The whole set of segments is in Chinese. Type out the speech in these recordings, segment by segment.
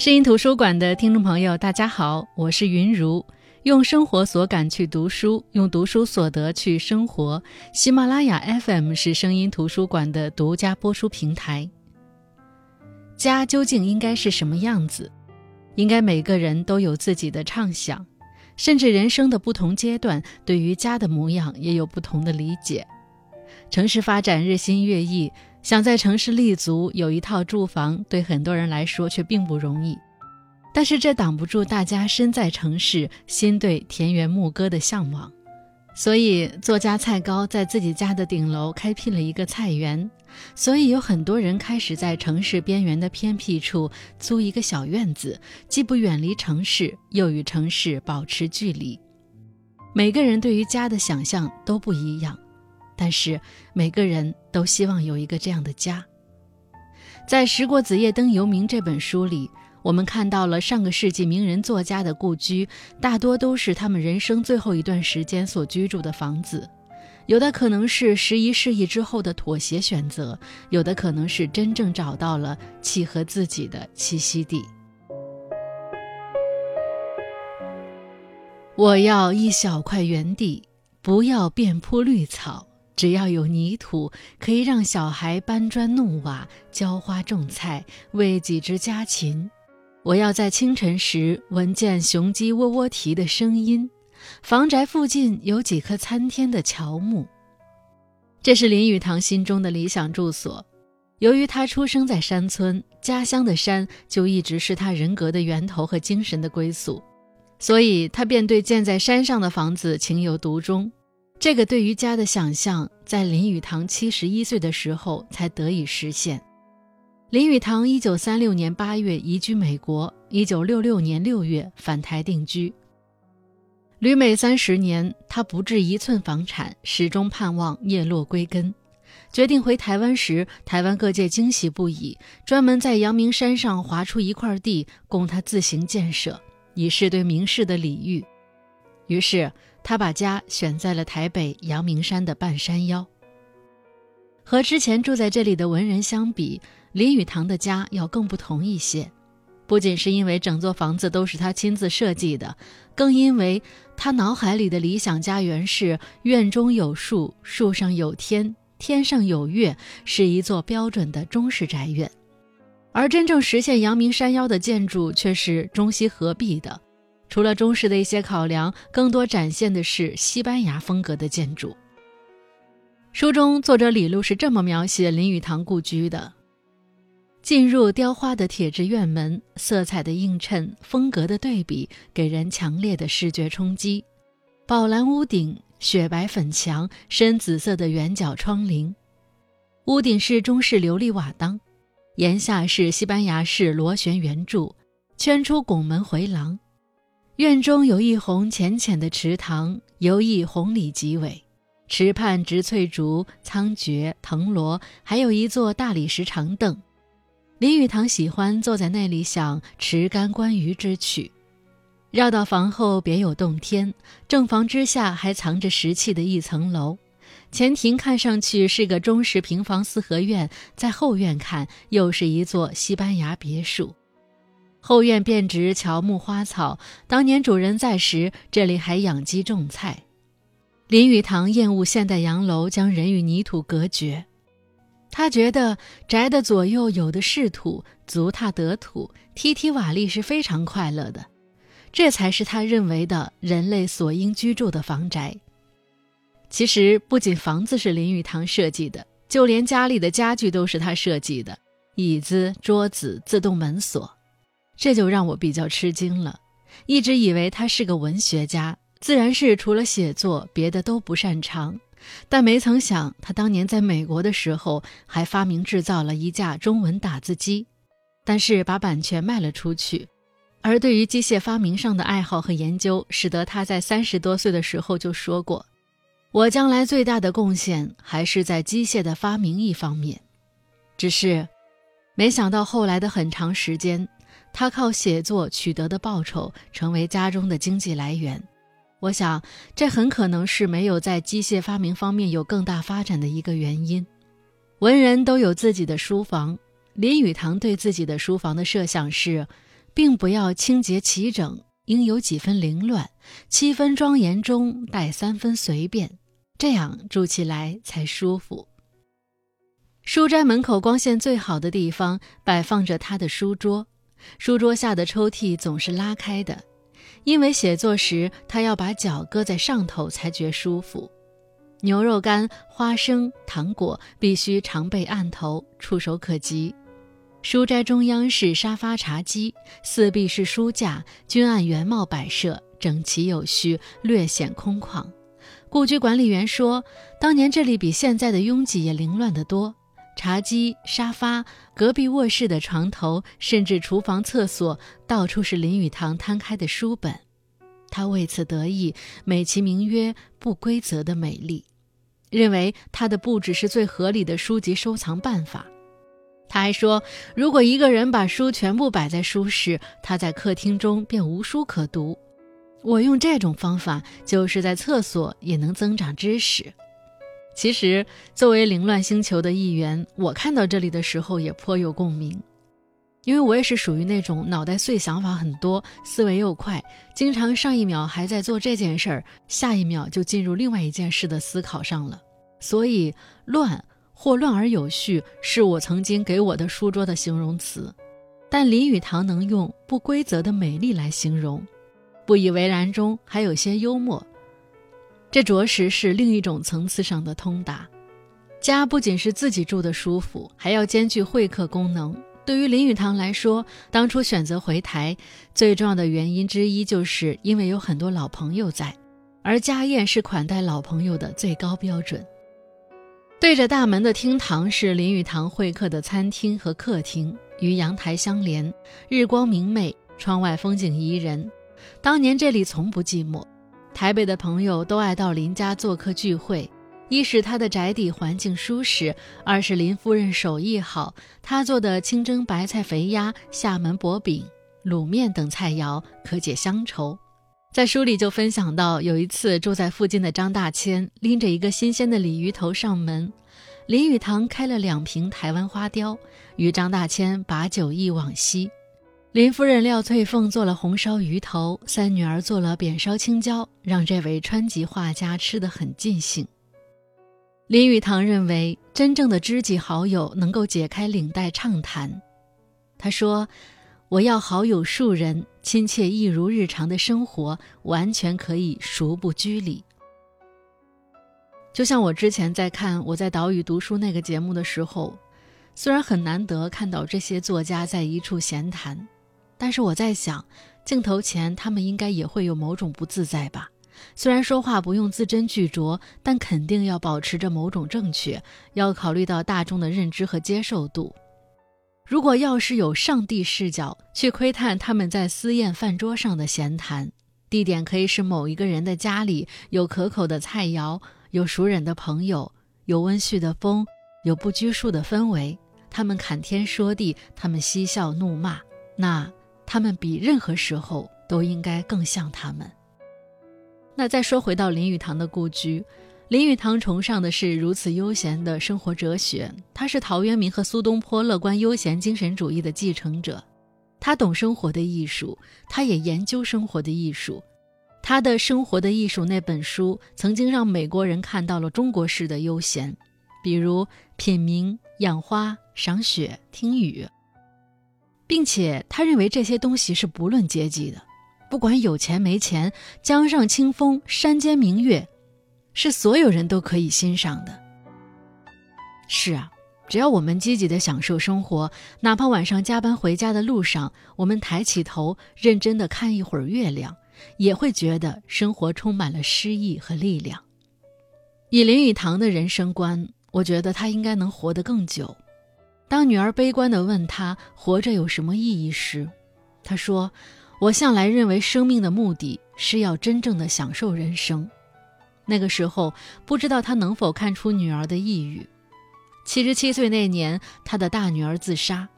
声音图书馆的听众朋友，大家好，我是云如。用生活所感去读书，用读书所得去生活。喜马拉雅 FM 是声音图书馆的独家播出平台。家究竟应该是什么样子？应该每个人都有自己的畅想，甚至人生的不同阶段对于家的模样也有不同的理解。城市发展日新月异。想在城市立足，有一套住房，对很多人来说却并不容易。但是这挡不住大家身在城市，心对田园牧歌的向往。所以，作家蔡高在自己家的顶楼开辟了一个菜园。所以，有很多人开始在城市边缘的偏僻处租一个小院子，既不远离城市，又与城市保持距离。每个人对于家的想象都不一样。但是每个人都希望有一个这样的家。在《时过子夜灯犹明》这本书里，我们看到了上个世纪名人作家的故居，大多都是他们人生最后一段时间所居住的房子。有的可能是时移世易之后的妥协选择，有的可能是真正找到了契合自己的栖息地。我要一小块园地，不要遍铺绿草。只要有泥土，可以让小孩搬砖弄瓦、浇花种菜、喂几只家禽。我要在清晨时闻见雄鸡喔喔啼的声音。房宅附近有几棵参天的乔木。这是林语堂心中的理想住所。由于他出生在山村，家乡的山就一直是他人格的源头和精神的归宿，所以他便对建在山上的房子情有独钟。这个对于家的想象，在林语堂七十一岁的时候才得以实现。林语堂一九三六年八月移居美国，一九六六年六月返台定居。旅美三十年，他不置一寸房产，始终盼望叶落归根。决定回台湾时，台湾各界惊喜不已，专门在阳明山上划出一块地供他自行建设，以示对名士的礼遇。于是。他把家选在了台北阳明山的半山腰。和之前住在这里的文人相比，林语堂的家要更不同一些。不仅是因为整座房子都是他亲自设计的，更因为他脑海里的理想家园是院中有树，树上有天，天上有月，是一座标准的中式宅院。而真正实现阳明山腰的建筑却是中西合璧的。除了中式的一些考量，更多展现的是西班牙风格的建筑。书中作者李路是这么描写林语堂故居的：进入雕花的铁质院门，色彩的映衬，风格的对比，给人强烈的视觉冲击。宝蓝屋顶，雪白粉墙，深紫色的圆角窗棂，屋顶是中式琉璃瓦当，檐下是西班牙式螺旋圆柱，圈出拱门回廊。院中有一泓浅浅的池塘，游弋红李极伟，池畔植翠竹、苍蕨、藤萝，还有一座大理石长凳。林语堂喜欢坐在那里想“池干观鱼”之曲。绕到房后别有洞天，正房之下还藏着石砌的一层楼。前庭看上去是个中式平房四合院，在后院看又是一座西班牙别墅。后院遍植乔木花草，当年主人在时，这里还养鸡种菜。林语堂厌恶现代洋楼将人与泥土隔绝，他觉得宅的左右有的是土，足踏得土，踢踢瓦砾是非常快乐的，这才是他认为的人类所应居住的房宅。其实，不仅房子是林语堂设计的，就连家里的家具都是他设计的：椅子、桌子、自动门锁。这就让我比较吃惊了，一直以为他是个文学家，自然是除了写作别的都不擅长。但没曾想，他当年在美国的时候还发明制造了一架中文打字机，但是把版权卖了出去。而对于机械发明上的爱好和研究，使得他在三十多岁的时候就说过：“我将来最大的贡献还是在机械的发明一方面。”只是，没想到后来的很长时间。他靠写作取得的报酬成为家中的经济来源，我想这很可能是没有在机械发明方面有更大发展的一个原因。文人都有自己的书房，林语堂对自己的书房的设想是：并不要清洁齐整，应有几分凌乱，七分庄严中带三分随便，这样住起来才舒服。书斋门口光线最好的地方，摆放着他的书桌，书桌下的抽屉总是拉开的，因为写作时他要把脚搁在上头才觉舒服。牛肉干、花生、糖果必须常备案头，触手可及。书斋中央是沙发茶几，四壁是书架，均按原貌摆设，整齐有序，略显空旷。故居管理员说，当年这里比现在的拥挤也凌乱得多。茶几、沙发、隔壁卧室的床头，甚至厨房、厕所，到处是林语堂摊开的书本。他为此得意，美其名曰“不规则的美丽”，认为他的布置是最合理的书籍收藏办法。他还说，如果一个人把书全部摆在书室，他在客厅中便无书可读。我用这种方法，就是在厕所也能增长知识。其实，作为凌乱星球的一员，我看到这里的时候也颇有共鸣，因为我也是属于那种脑袋碎、想法很多、思维又快，经常上一秒还在做这件事儿，下一秒就进入另外一件事的思考上了。所以，乱或乱而有序是我曾经给我的书桌的形容词，但林语堂能用不规则的美丽来形容，不以为然中还有些幽默。这着实是另一种层次上的通达。家不仅是自己住的舒服，还要兼具会客功能。对于林语堂来说，当初选择回台最重要的原因之一，就是因为有很多老朋友在，而家宴是款待老朋友的最高标准。对着大门的厅堂是林语堂会客的餐厅和客厅，与阳台相连，日光明媚，窗外风景宜人。当年这里从不寂寞。台北的朋友都爱到林家做客聚会，一是他的宅邸环境舒适，二是林夫人手艺好，他做的清蒸白菜肥鸭、厦门薄饼、卤面等菜肴可解乡愁。在书里就分享到，有一次住在附近的张大千拎着一个新鲜的鲤鱼头上门，林语堂开了两瓶台湾花雕，与张大千把酒忆往昔。林夫人廖翠凤做了红烧鱼头，三女儿做了扁烧青椒，让这位川籍画家吃得很尽兴。林语堂认为，真正的知己好友能够解开领带畅谈。他说：“我要好友数人，亲切一如日常的生活，完全可以熟不拘礼。”就像我之前在看《我在岛屿读书》那个节目的时候，虽然很难得看到这些作家在一处闲谈。但是我在想，镜头前他们应该也会有某种不自在吧？虽然说话不用字斟句酌，但肯定要保持着某种正确，要考虑到大众的认知和接受度。如果要是有上帝视角去窥探他们在私宴饭桌上的闲谈，地点可以是某一个人的家里，有可口的菜肴，有熟人的朋友，有温煦的风，有不拘束的氛围。他们侃天说地，他们嬉笑怒骂，那。他们比任何时候都应该更像他们。那再说回到林语堂的故居，林语堂崇尚的是如此悠闲的生活哲学。他是陶渊明和苏东坡乐观悠闲精神主义的继承者。他懂生活的艺术，他也研究生活的艺术。他的《生活的艺术》那本书曾经让美国人看到了中国式的悠闲，比如品茗、养花、赏雪、听雨。并且他认为这些东西是不论阶级的，不管有钱没钱，江上清风，山间明月，是所有人都可以欣赏的。是啊，只要我们积极的享受生活，哪怕晚上加班回家的路上，我们抬起头认真的看一会儿月亮，也会觉得生活充满了诗意和力量。以林语堂的人生观，我觉得他应该能活得更久。当女儿悲观地问他活着有什么意义时，他说：“我向来认为生命的目的是要真正的享受人生。”那个时候，不知道他能否看出女儿的抑郁。七十七岁那年，他的大女儿自杀，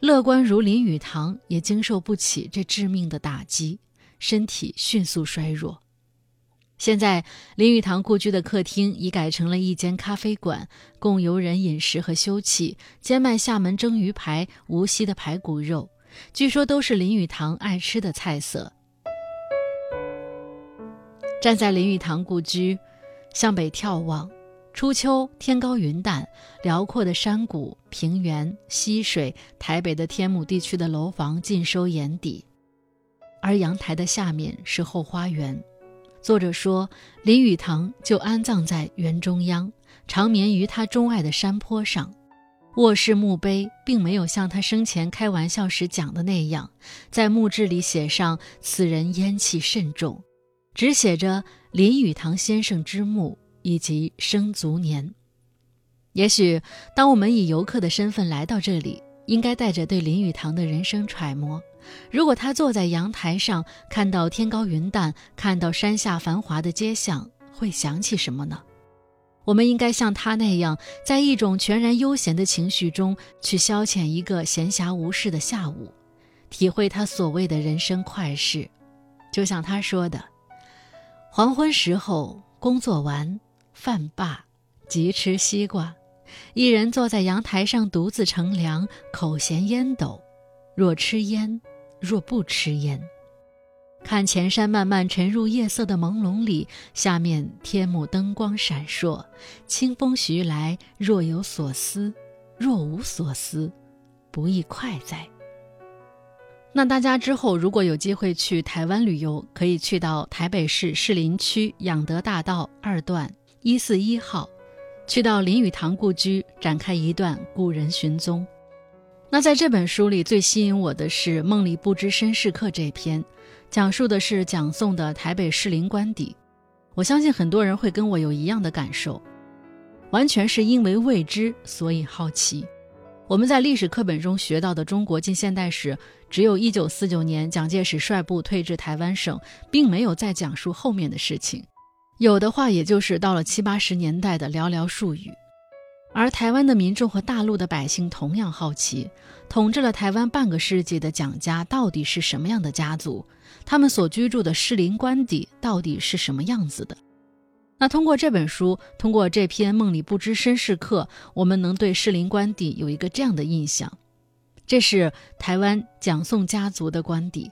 乐观如林语堂也经受不起这致命的打击，身体迅速衰弱。现在，林语堂故居的客厅已改成了一间咖啡馆，供游人饮食和休憩，兼卖厦门蒸鱼排、无锡的排骨肉，据说都是林语堂爱吃的菜色。站在林语堂故居，向北眺望，初秋天高云淡，辽阔的山谷、平原、溪水，台北的天母地区的楼房尽收眼底，而阳台的下面是后花园。作者说，林语堂就安葬在园中央，长眠于他钟爱的山坡上。卧室墓碑并没有像他生前开玩笑时讲的那样，在墓志里写上“此人烟气甚重”。只写着林语堂先生之墓以及生卒年。也许，当我们以游客的身份来到这里，应该带着对林语堂的人生揣摩。如果他坐在阳台上，看到天高云淡，看到山下繁华的街巷，会想起什么呢？我们应该像他那样，在一种全然悠闲的情绪中去消遣一个闲暇无事的下午，体会他所谓的人生快事。就像他说的。黄昏时候，工作完，饭罢，即吃西瓜。一人坐在阳台上，独自乘凉，口衔烟斗。若吃烟，若不吃烟，看前山慢慢沉入夜色的朦胧里，下面天幕灯光闪烁，清风徐来。若有所思，若无所思，不亦快哉？那大家之后如果有机会去台湾旅游，可以去到台北市士林区养德大道二段一四一号，去到林语堂故居展开一段故人寻踪。那在这本书里最吸引我的是《梦里不知身是客》这篇，讲述的是蒋宋的台北士林官邸。我相信很多人会跟我有一样的感受，完全是因为未知所以好奇。我们在历史课本中学到的中国近现代史，只有一九四九年蒋介石率部退至台湾省，并没有再讲述后面的事情。有的话，也就是到了七八十年代的寥寥数语。而台湾的民众和大陆的百姓同样好奇，统治了台湾半个世纪的蒋家到底是什么样的家族？他们所居住的士林官邸到底是什么样子的？那通过这本书，通过这篇《梦里不知身是客》，我们能对士林官邸有一个这样的印象：这是台湾蒋宋家族的官邸，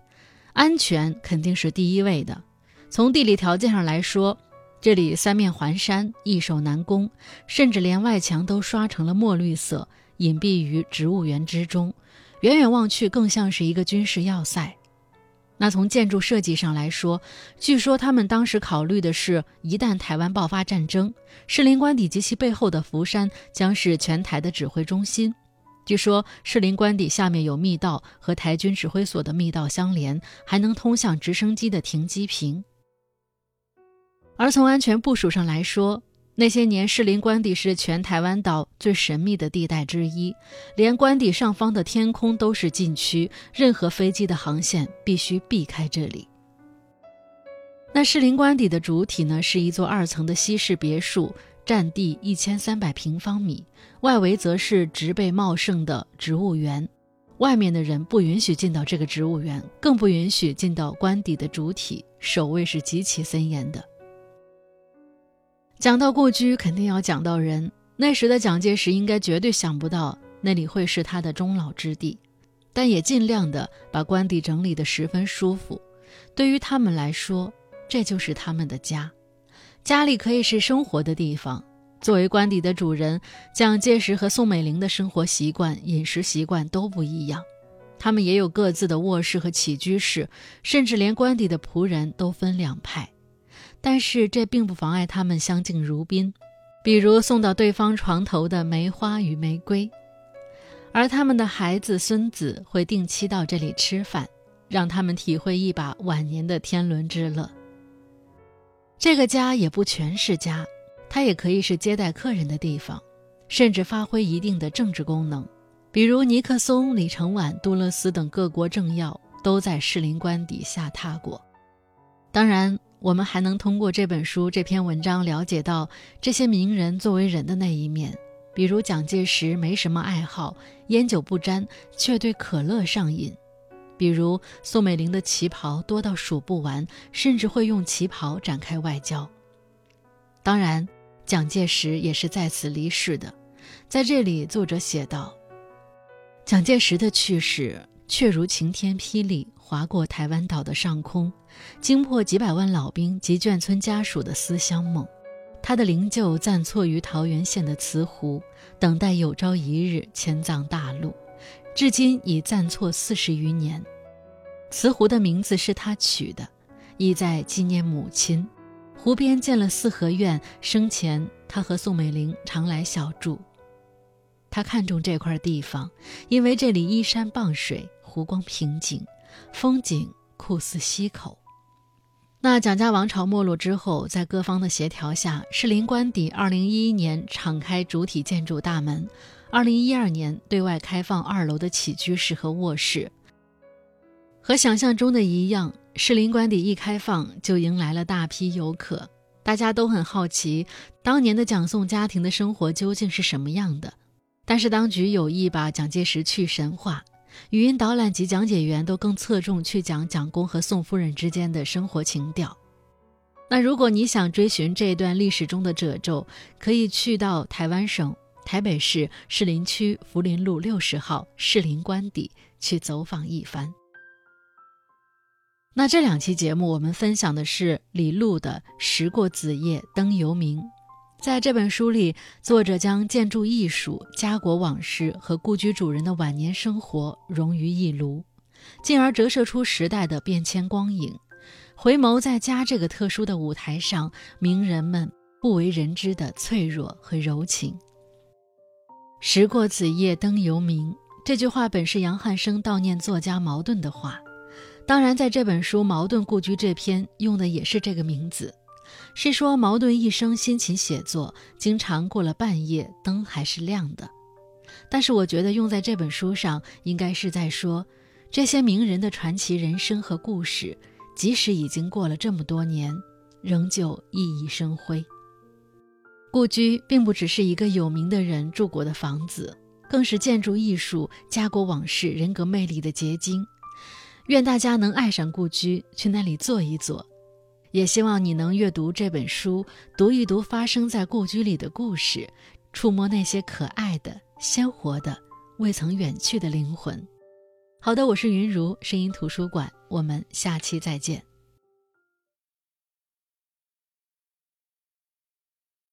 安全肯定是第一位的。从地理条件上来说，这里三面环山，易守难攻，甚至连外墙都刷成了墨绿色，隐蔽于植物园之中，远远望去更像是一个军事要塞。那从建筑设计上来说，据说他们当时考虑的是，一旦台湾爆发战争，士林官邸及其背后的福山将是全台的指挥中心。据说士林官邸下面有密道，和台军指挥所的密道相连，还能通向直升机的停机坪。而从安全部署上来说，那些年，士林官邸是全台湾岛最神秘的地带之一，连官邸上方的天空都是禁区，任何飞机的航线必须避开这里。那士林官邸的主体呢，是一座二层的西式别墅，占地一千三百平方米，外围则是植被茂盛的植物园，外面的人不允许进到这个植物园，更不允许进到官邸的主体，守卫是极其森严的。讲到故居，肯定要讲到人。那时的蒋介石应该绝对想不到那里会是他的终老之地，但也尽量的把官邸整理得十分舒服。对于他们来说，这就是他们的家。家里可以是生活的地方。作为官邸的主人，蒋介石和宋美龄的生活习惯、饮食习惯都不一样。他们也有各自的卧室和起居室，甚至连官邸的仆人都分两派。但是这并不妨碍他们相敬如宾，比如送到对方床头的梅花与玫瑰，而他们的孩子孙子会定期到这里吃饭，让他们体会一把晚年的天伦之乐。这个家也不全是家，它也可以是接待客人的地方，甚至发挥一定的政治功能，比如尼克松、李承晚、杜勒斯等各国政要都在士林官邸下榻过。当然。我们还能通过这本书这篇文章了解到这些名人作为人的那一面，比如蒋介石没什么爱好，烟酒不沾，却对可乐上瘾；比如宋美龄的旗袍多到数不完，甚至会用旗袍展开外交。当然，蒋介石也是在此离世的。在这里，作者写道：蒋介石的去世。却如晴天霹雳，划过台湾岛的上空，惊破几百万老兵及眷村家属的思乡梦。他的灵柩暂错于桃源县的慈湖，等待有朝一日迁葬大陆，至今已暂错四十余年。慈湖的名字是他取的，意在纪念母亲。湖边建了四合院，生前他和宋美龄常来小住。他看中这块地方，因为这里依山傍水，湖光平静，风景酷似溪口。那蒋家王朝没落之后，在各方的协调下，士林官邸2011年敞开主体建筑大门，2012年对外开放二楼的起居室和卧室。和想象中的一样，士林官邸一开放就迎来了大批游客，大家都很好奇当年的蒋宋家庭的生活究竟是什么样的。但是当局有意把蒋介石去神话，语音导览及讲解员都更侧重去讲蒋公和宋夫人之间的生活情调。那如果你想追寻这段历史中的褶皱，可以去到台湾省台北市士林区福林路六十号士林官邸去走访一番。那这两期节目我们分享的是李路的《时过子夜灯犹明》。在这本书里，作者将建筑艺术、家国往事和故居主人的晚年生活融于一炉，进而折射出时代的变迁光影。回眸在家这个特殊的舞台上，名人们不为人知的脆弱和柔情。时过子夜灯犹明，这句话本是杨汉生悼念作家茅盾的话，当然，在这本书《茅盾故居》这篇用的也是这个名字。是说茅盾一生辛勤写作，经常过了半夜，灯还是亮的。但是我觉得用在这本书上，应该是在说这些名人的传奇人生和故事，即使已经过了这么多年，仍旧熠熠生辉。故居并不只是一个有名的人住过的房子，更是建筑艺术、家国往事、人格魅力的结晶。愿大家能爱上故居，去那里坐一坐。也希望你能阅读这本书，读一读发生在故居里的故事，触摸那些可爱的、鲜活的、未曾远去的灵魂。好的，我是云如声音图书馆，我们下期再见。